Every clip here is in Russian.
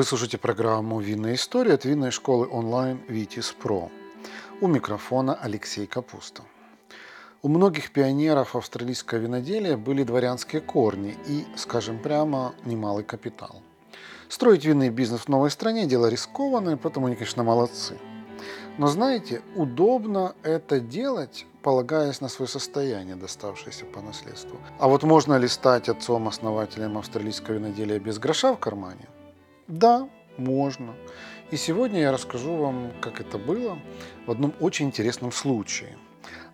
Вы слушаете программу «Винная история» от винной школы онлайн «Витис Про». У микрофона Алексей Капуста. У многих пионеров австралийского виноделия были дворянские корни и, скажем прямо, немалый капитал. Строить винный бизнес в новой стране – дело рискованное, поэтому они, конечно, молодцы. Но знаете, удобно это делать, полагаясь на свое состояние, доставшееся по наследству. А вот можно ли стать отцом-основателем австралийского виноделия без гроша в кармане – да, можно. И сегодня я расскажу вам, как это было в одном очень интересном случае.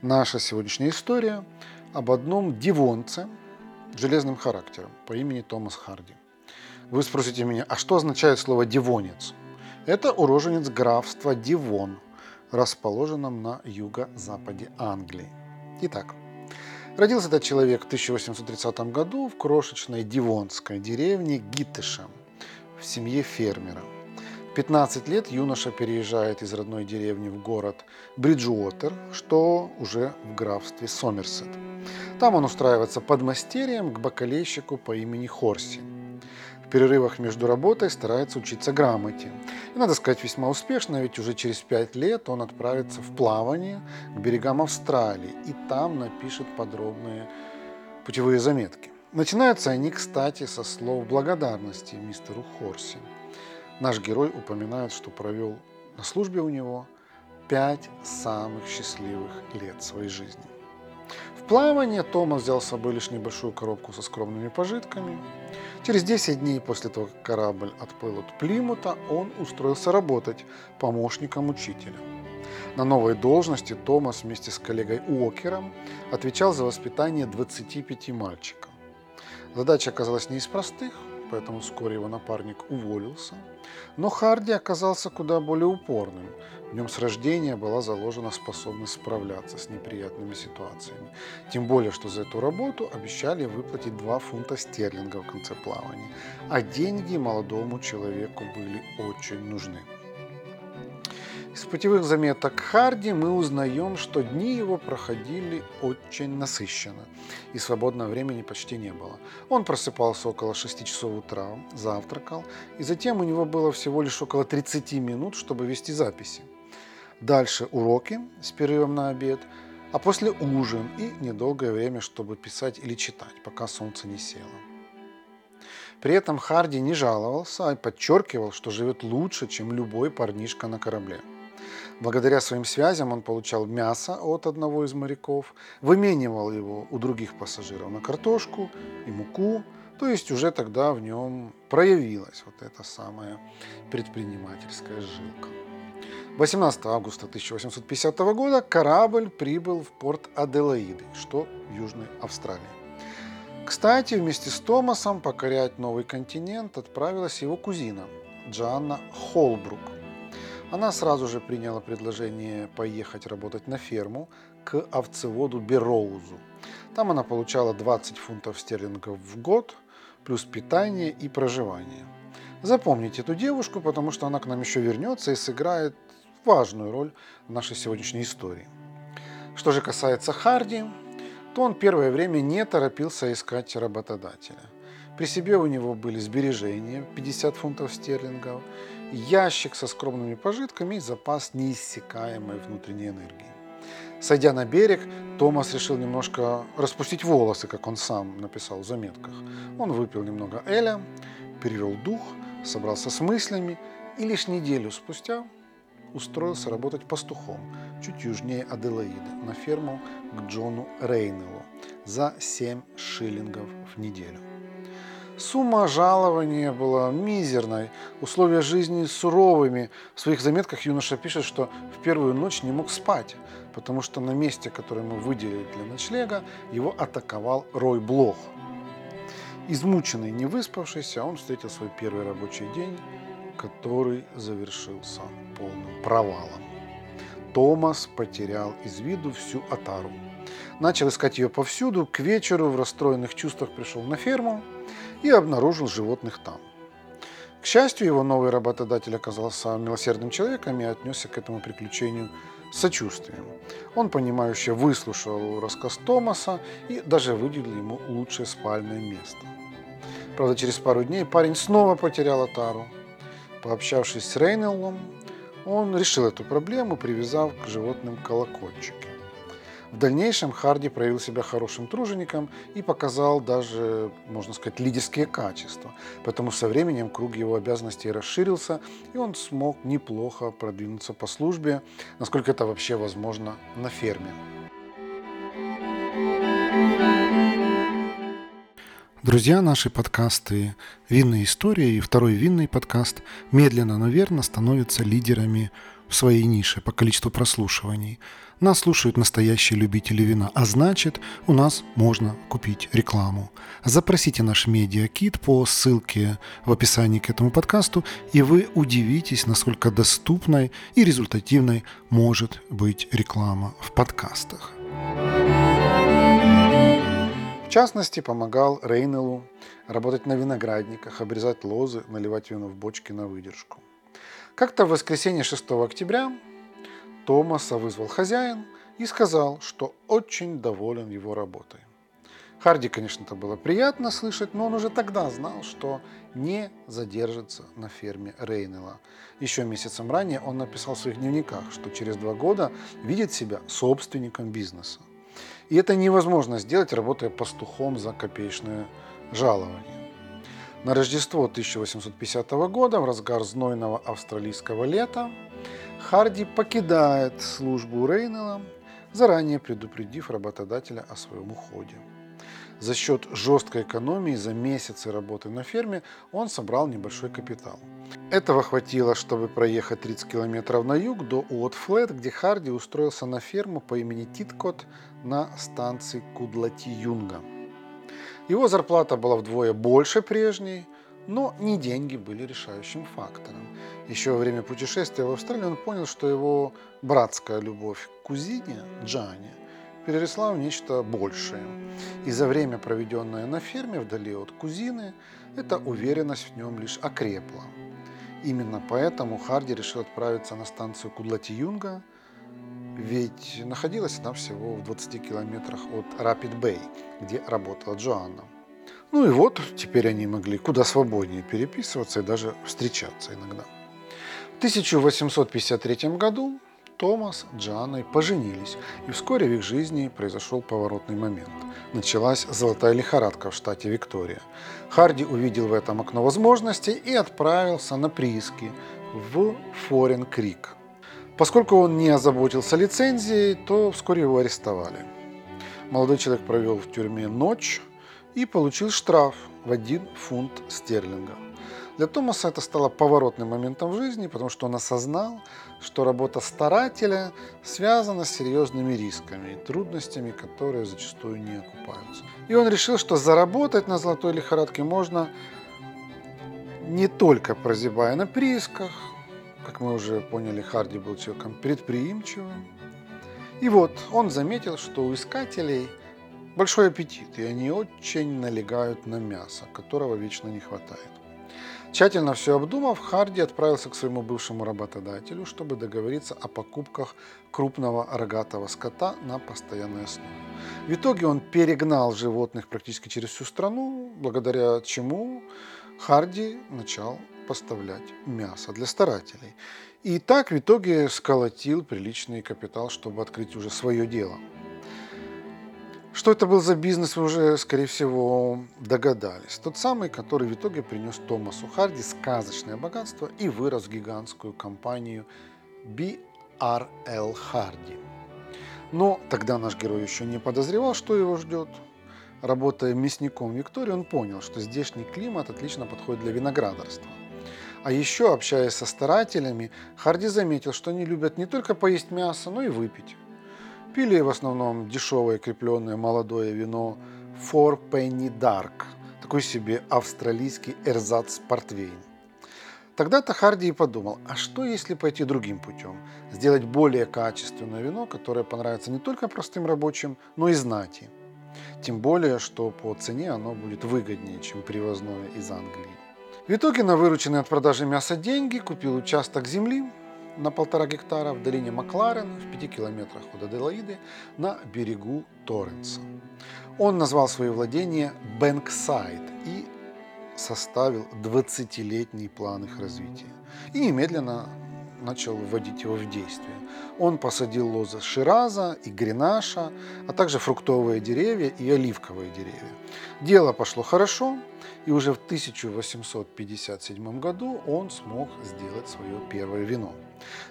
Наша сегодняшняя история об одном дивонце с железным характером по имени Томас Харди. Вы спросите меня, а что означает слово «дивонец»? Это уроженец графства Дивон, расположенном на юго-западе Англии. Итак, родился этот человек в 1830 году в крошечной дивонской деревне Гиттышем – в семье фермера. В 15 лет юноша переезжает из родной деревни в город Бриджуотер, что уже в графстве Сомерсет. Там он устраивается подмастерьем к бакалейщику по имени Хорси. В перерывах между работой старается учиться грамоте. И, надо сказать, весьма успешно, ведь уже через пять лет он отправится в плавание к берегам Австралии и там напишет подробные путевые заметки. Начинаются они, кстати, со слов благодарности мистеру Хорси. Наш герой упоминает, что провел на службе у него пять самых счастливых лет своей жизни. В плавание Томас взял с собой лишь небольшую коробку со скромными пожитками. Через 10 дней после того, как корабль отплыл от Плимута, он устроился работать помощником учителя. На новой должности Томас вместе с коллегой Уокером отвечал за воспитание 25 мальчиков. Задача оказалась не из простых, поэтому вскоре его напарник уволился. Но Харди оказался куда более упорным. В нем с рождения была заложена способность справляться с неприятными ситуациями. Тем более, что за эту работу обещали выплатить 2 фунта стерлингов в конце плавания. А деньги молодому человеку были очень нужны. Из путевых заметок Харди мы узнаем, что дни его проходили очень насыщенно, и свободного времени почти не было. Он просыпался около 6 часов утра, завтракал, и затем у него было всего лишь около 30 минут, чтобы вести записи. Дальше уроки с перерывом на обед, а после ужин и недолгое время, чтобы писать или читать, пока солнце не село. При этом Харди не жаловался, а подчеркивал, что живет лучше, чем любой парнишка на корабле. Благодаря своим связям он получал мясо от одного из моряков, выменивал его у других пассажиров на картошку и муку, то есть уже тогда в нем проявилась вот эта самая предпринимательская жилка. 18 августа 1850 года корабль прибыл в порт Аделаиды, что в Южной Австралии. Кстати, вместе с Томасом покорять новый континент отправилась его кузина Джанна Холбрук – она сразу же приняла предложение поехать работать на ферму к овцеводу Бероузу. Там она получала 20 фунтов стерлингов в год, плюс питание и проживание. Запомните эту девушку, потому что она к нам еще вернется и сыграет важную роль в нашей сегодняшней истории. Что же касается Харди, то он первое время не торопился искать работодателя. При себе у него были сбережения 50 фунтов стерлингов ящик со скромными пожитками и запас неиссякаемой внутренней энергии. Сойдя на берег, Томас решил немножко распустить волосы, как он сам написал в заметках. Он выпил немного эля, перевел дух, собрался с мыслями и лишь неделю спустя устроился работать пастухом чуть южнее Аделаиды на ферму к Джону Рейнеллу за 7 шиллингов в неделю. Сумма жалования была мизерной, условия жизни суровыми. В своих заметках юноша пишет, что в первую ночь не мог спать, потому что на месте, которое ему выделили для ночлега, его атаковал Рой Блох. Измученный, не выспавшийся, он встретил свой первый рабочий день, который завершился полным провалом. Томас потерял из виду всю отару. Начал искать ее повсюду, к вечеру в расстроенных чувствах пришел на ферму, и обнаружил животных там. К счастью, его новый работодатель оказался милосердным человеком и отнесся к этому приключению с сочувствием. Он, понимающе выслушал рассказ Томаса и даже выделил ему лучшее спальное место. Правда, через пару дней парень снова потерял Атару. Пообщавшись с Рейнеллом, он решил эту проблему, привязав к животным колокольчики. В дальнейшем Харди проявил себя хорошим тружеником и показал даже, можно сказать, лидерские качества. Поэтому со временем круг его обязанностей расширился, и он смог неплохо продвинуться по службе, насколько это вообще возможно на ферме. Друзья, наши подкасты «Винные истории» и второй винный подкаст медленно, но верно становятся лидерами в своей нише по количеству прослушиваний. Нас слушают настоящие любители вина, а значит, у нас можно купить рекламу. Запросите наш медиакит по ссылке в описании к этому подкасту, и вы удивитесь, насколько доступной и результативной может быть реклама в подкастах. В частности, помогал Рейнелу работать на виноградниках, обрезать лозы, наливать вино в бочки на выдержку. Как-то в воскресенье 6 октября Томаса вызвал хозяин и сказал, что очень доволен его работой. Харди, конечно, это было приятно слышать, но он уже тогда знал, что не задержится на ферме Рейнела. Еще месяцем ранее он написал в своих дневниках, что через два года видит себя собственником бизнеса. И это невозможно сделать, работая пастухом за копеечное жалование. На Рождество 1850 года, в разгар знойного австралийского лета, Харди покидает службу Рейнелла, заранее предупредив работодателя о своем уходе. За счет жесткой экономии за месяцы работы на ферме он собрал небольшой капитал. Этого хватило, чтобы проехать 30 километров на юг до Уотфлет, где Харди устроился на ферму по имени Титкот на станции Кудлати-Юнга. Его зарплата была вдвое больше прежней, но не деньги были решающим фактором. Еще во время путешествия в Австралию он понял, что его братская любовь к кузине Джане переросла в нечто большее. И за время, проведенное на ферме вдали от кузины, эта уверенность в нем лишь окрепла. Именно поэтому Харди решил отправиться на станцию Кудлати-Юнга – ведь находилась она всего в 20 километрах от Рапид-Бэй, где работала Джоанна. Ну и вот, теперь они могли куда свободнее переписываться и даже встречаться иногда. В 1853 году Томас с Джоанной поженились, и вскоре в их жизни произошел поворотный момент. Началась золотая лихорадка в штате Виктория. Харди увидел в этом окно возможностей и отправился на прииски в Форен-Крик, Поскольку он не озаботился лицензией, то вскоре его арестовали. Молодой человек провел в тюрьме ночь и получил штраф в один фунт стерлинга. Для Томаса это стало поворотным моментом в жизни, потому что он осознал, что работа старателя связана с серьезными рисками и трудностями, которые зачастую не окупаются. И он решил, что заработать на золотой лихорадке можно не только прозябая на приисках, как мы уже поняли, Харди был человеком предприимчивым. И вот он заметил, что у искателей большой аппетит, и они очень налегают на мясо, которого вечно не хватает. Тщательно все обдумав, Харди отправился к своему бывшему работодателю, чтобы договориться о покупках крупного рогатого скота на постоянной основе. В итоге он перегнал животных практически через всю страну, благодаря чему Харди начал поставлять мясо для старателей. И так в итоге сколотил приличный капитал, чтобы открыть уже свое дело. Что это был за бизнес, вы уже, скорее всего, догадались. Тот самый, который в итоге принес Томасу Харди сказочное богатство и вырос в гигантскую компанию BRL Харди. Но тогда наш герой еще не подозревал, что его ждет. Работая мясником Виктории, он понял, что здешний климат отлично подходит для виноградарства – а еще, общаясь со старателями, Харди заметил, что они любят не только поесть мясо, но и выпить. Пили в основном дешевое крепленное молодое вино Four Penny Dark, такой себе австралийский эрзац портвейн. Тогда-то Харди и подумал, а что если пойти другим путем? Сделать более качественное вино, которое понравится не только простым рабочим, но и знати. Тем более, что по цене оно будет выгоднее, чем привозное из Англии. В итоге на вырученные от продажи мяса деньги купил участок земли на полтора гектара в долине Макларен в пяти километрах от Аделаиды на берегу Торренса. Он назвал свое владение Бэнксайд и составил 20-летний план их развития и немедленно начал вводить его в действие. Он посадил лозы Шираза и Гренаша, а также фруктовые деревья и оливковые деревья. Дело пошло хорошо, и уже в 1857 году он смог сделать свое первое вино.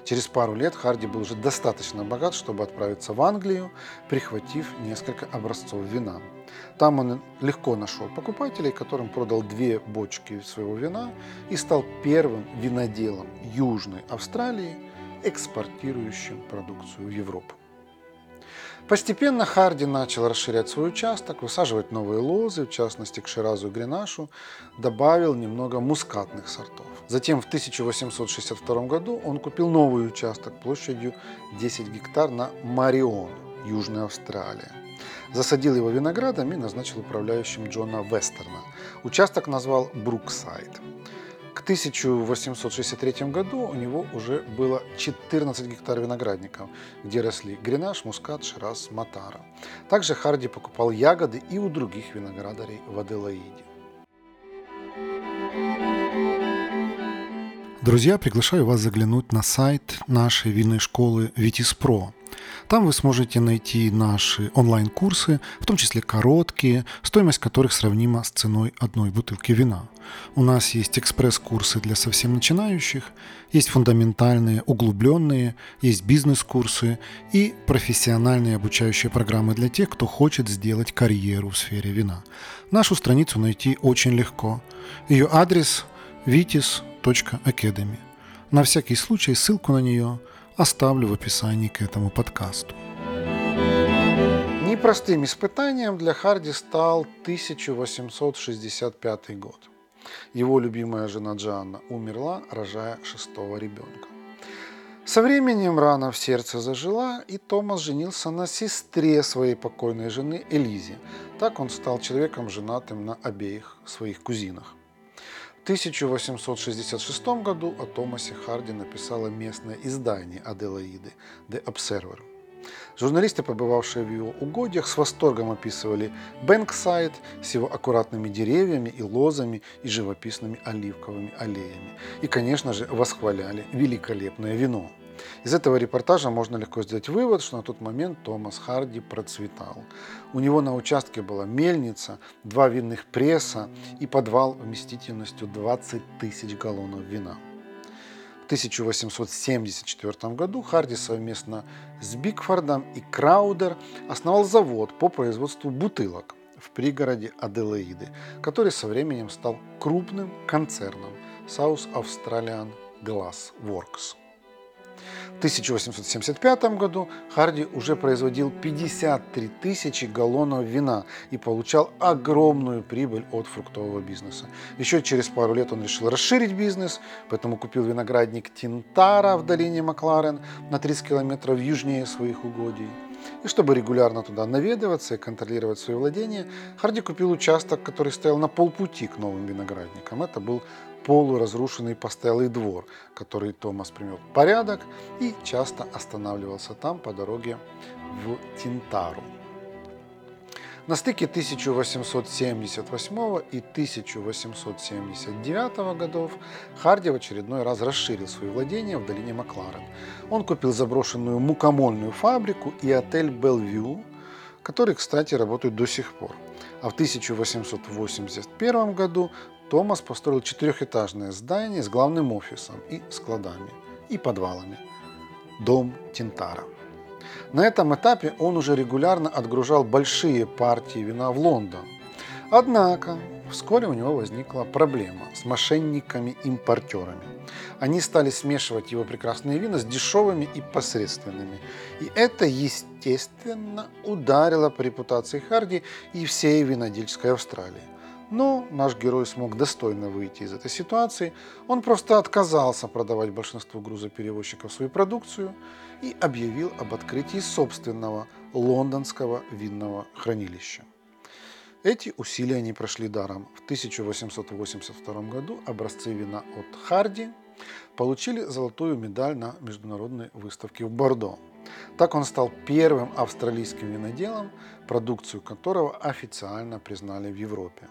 Через пару лет Харди был уже достаточно богат, чтобы отправиться в Англию, прихватив несколько образцов вина. Там он легко нашел покупателей, которым продал две бочки своего вина и стал первым виноделом Южной Австралии, экспортирующим продукцию в Европу. Постепенно Харди начал расширять свой участок, высаживать новые лозы, в частности к Ширазу и Гренашу, добавил немного мускатных сортов. Затем в 1862 году он купил новый участок площадью 10 гектар на Марион, Южная Австралия. Засадил его виноградом и назначил управляющим Джона Вестерна. Участок назвал Бруксайд. К 1863 году у него уже было 14 гектар виноградников, где росли гренаж, мускат, шираз, матара. Также Харди покупал ягоды и у других виноградарей в Аделаиде. Друзья, приглашаю вас заглянуть на сайт нашей винной школы Витис.Про. Там вы сможете найти наши онлайн-курсы, в том числе короткие, стоимость которых сравнима с ценой одной бутылки вина. У нас есть экспресс-курсы для совсем начинающих, есть фундаментальные, углубленные, есть бизнес-курсы и профессиональные обучающие программы для тех, кто хочет сделать карьеру в сфере вина. Нашу страницу найти очень легко. Ее адрес vitis.academy. На всякий случай ссылку на нее – оставлю в описании к этому подкасту. Непростым испытанием для Харди стал 1865 год. Его любимая жена Джанна умерла, рожая шестого ребенка. Со временем рана в сердце зажила, и Томас женился на сестре своей покойной жены Элизе. Так он стал человеком, женатым на обеих своих кузинах. 1866 году о Томасе Харди написало местное издание Аделаиды «The Observer». Журналисты, побывавшие в его угодьях, с восторгом описывали Бэнксайд с его аккуратными деревьями и лозами и живописными оливковыми аллеями. И, конечно же, восхваляли великолепное вино – из этого репортажа можно легко сделать вывод, что на тот момент Томас Харди процветал. У него на участке была мельница, два винных пресса и подвал вместительностью 20 тысяч галлонов вина. В 1874 году Харди совместно с Бигфордом и Краудер основал завод по производству бутылок в пригороде Аделаиды, который со временем стал крупным концерном South Australian Glass Works. В 1875 году Харди уже производил 53 тысячи галлонов вина и получал огромную прибыль от фруктового бизнеса. Еще через пару лет он решил расширить бизнес, поэтому купил виноградник Тинтара в долине Макларен на 30 километров южнее своих угодий. И чтобы регулярно туда наведываться и контролировать свои владения, Харди купил участок, который стоял на полпути к новым виноградникам. Это был полуразрушенный постоялый двор, который Томас привел в порядок и часто останавливался там по дороге в Тинтару. На стыке 1878 и 1879 годов Харди в очередной раз расширил свои владения в долине Макларен. Он купил заброшенную мукомольную фабрику и отель Белвью, который, кстати, работает до сих пор. А в 1881 году Томас построил четырехэтажное здание с главным офисом и складами, и подвалами. Дом Тинтара. На этом этапе он уже регулярно отгружал большие партии вина в Лондон. Однако вскоре у него возникла проблема с мошенниками-импортерами. Они стали смешивать его прекрасные вина с дешевыми и посредственными. И это, естественно, ударило по репутации Харди и всей винодельческой Австралии. Но наш герой смог достойно выйти из этой ситуации. Он просто отказался продавать большинству грузоперевозчиков свою продукцию и объявил об открытии собственного лондонского винного хранилища. Эти усилия не прошли даром. В 1882 году образцы вина от Харди получили золотую медаль на международной выставке в Бордо. Так он стал первым австралийским виноделом, продукцию которого официально признали в Европе.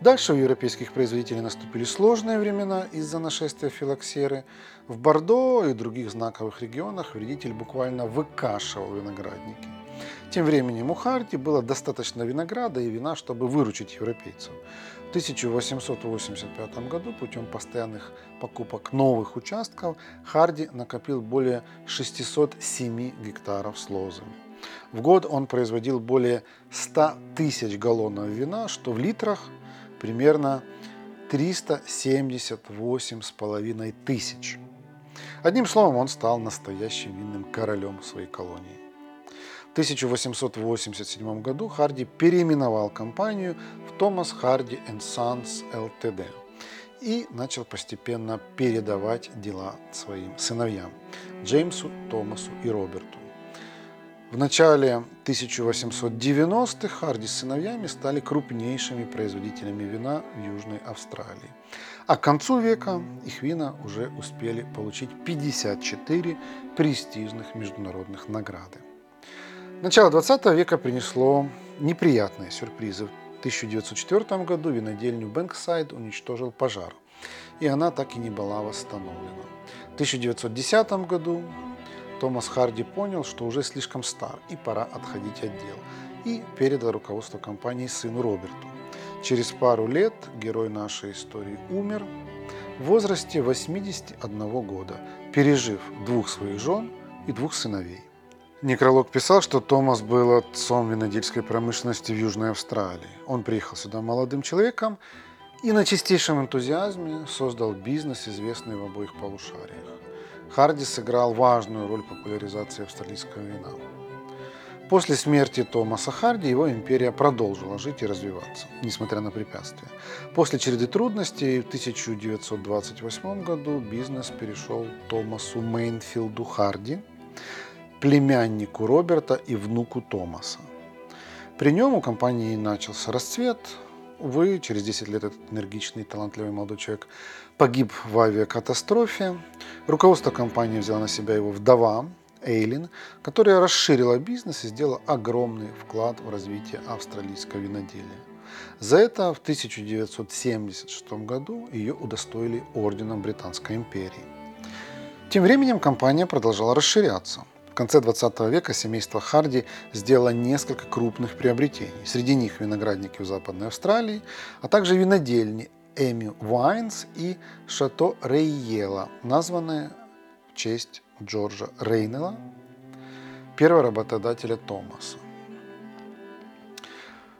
Дальше у европейских производителей наступили сложные времена из-за нашествия филоксеры. В Бордо и других знаковых регионах вредитель буквально выкашивал виноградники. Тем временем у Харди было достаточно винограда и вина, чтобы выручить европейцев. В 1885 году путем постоянных покупок новых участков Харди накопил более 607 гектаров с лозами. В год он производил более 100 тысяч галлонов вина, что в литрах примерно 378,5 тысяч. Одним словом, он стал настоящим винным королем своей колонии. В 1887 году Харди переименовал компанию в Thomas Hardy Sons Ltd и начал постепенно передавать дела своим сыновьям Джеймсу, Томасу и Роберту. В начале 1890-х Харди с сыновьями стали крупнейшими производителями вина в Южной Австралии. А к концу века их вина уже успели получить 54 престижных международных награды. Начало 20 века принесло неприятные сюрпризы. В 1904 году винодельню Бэнксайд уничтожил пожар, и она так и не была восстановлена. В 1910 году Томас Харди понял, что уже слишком стар и пора отходить от дел, и передал руководство компании сыну Роберту. Через пару лет герой нашей истории умер в возрасте 81 года, пережив двух своих жен и двух сыновей. Некролог писал, что Томас был отцом винодельской промышленности в Южной Австралии. Он приехал сюда молодым человеком и на чистейшем энтузиазме создал бизнес, известный в обоих полушариях. Харди сыграл важную роль в популяризации австралийского вина. После смерти Томаса Харди его империя продолжила жить и развиваться, несмотря на препятствия. После череды трудностей в 1928 году бизнес перешел Томасу Мейнфилду Харди, племяннику Роберта и внуку Томаса. При нем у компании начался расцвет, Увы, через 10 лет этот энергичный, талантливый молодой человек погиб в авиакатастрофе. Руководство компании взяло на себя его вдова Эйлин, которая расширила бизнес и сделала огромный вклад в развитие австралийского виноделия. За это в 1976 году ее удостоили орденом Британской империи. Тем временем компания продолжала расширяться – конце 20 века семейство Харди сделало несколько крупных приобретений. Среди них виноградники в Западной Австралии, а также винодельни Эми Вайнс и Шато Рейела, названные в честь Джорджа Рейнела, первого работодателя Томаса.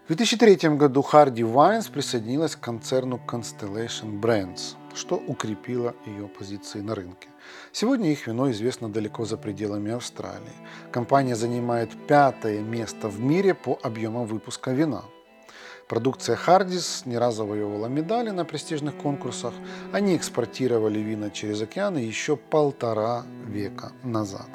В 2003 году Харди Вайнс присоединилась к концерну Constellation Brands, что укрепило ее позиции на рынке. Сегодня их вино известно далеко за пределами Австралии. Компания занимает пятое место в мире по объемам выпуска вина. Продукция Хардис не раз завоевывала медали на престижных конкурсах. Они экспортировали вина через океаны еще полтора века назад.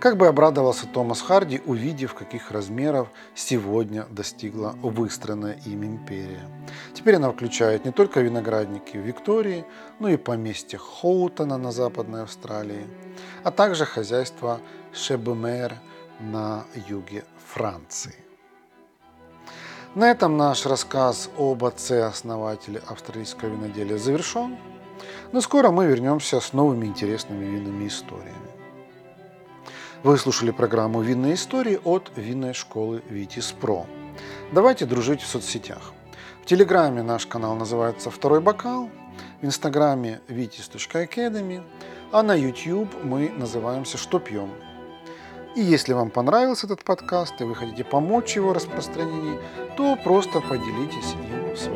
Как бы обрадовался Томас Харди, увидев, каких размеров сегодня достигла выстроенная им империя. Теперь она включает не только виноградники Виктории, но и поместье Хоутона на Западной Австралии, а также хозяйство Шебумер на юге Франции. На этом наш рассказ об отце-основателе австралийского виноделия завершен, но скоро мы вернемся с новыми интересными винными историями. Вы слушали программу «Винные истории» от винной школы «Витис Про». Давайте дружить в соцсетях. В Телеграме наш канал называется «Второй бокал», в Инстаграме vitis.academy, а на YouTube мы называемся «Что пьем?». И если вам понравился этот подкаст и вы хотите помочь его распространению, то просто поделитесь им в своей соцсети.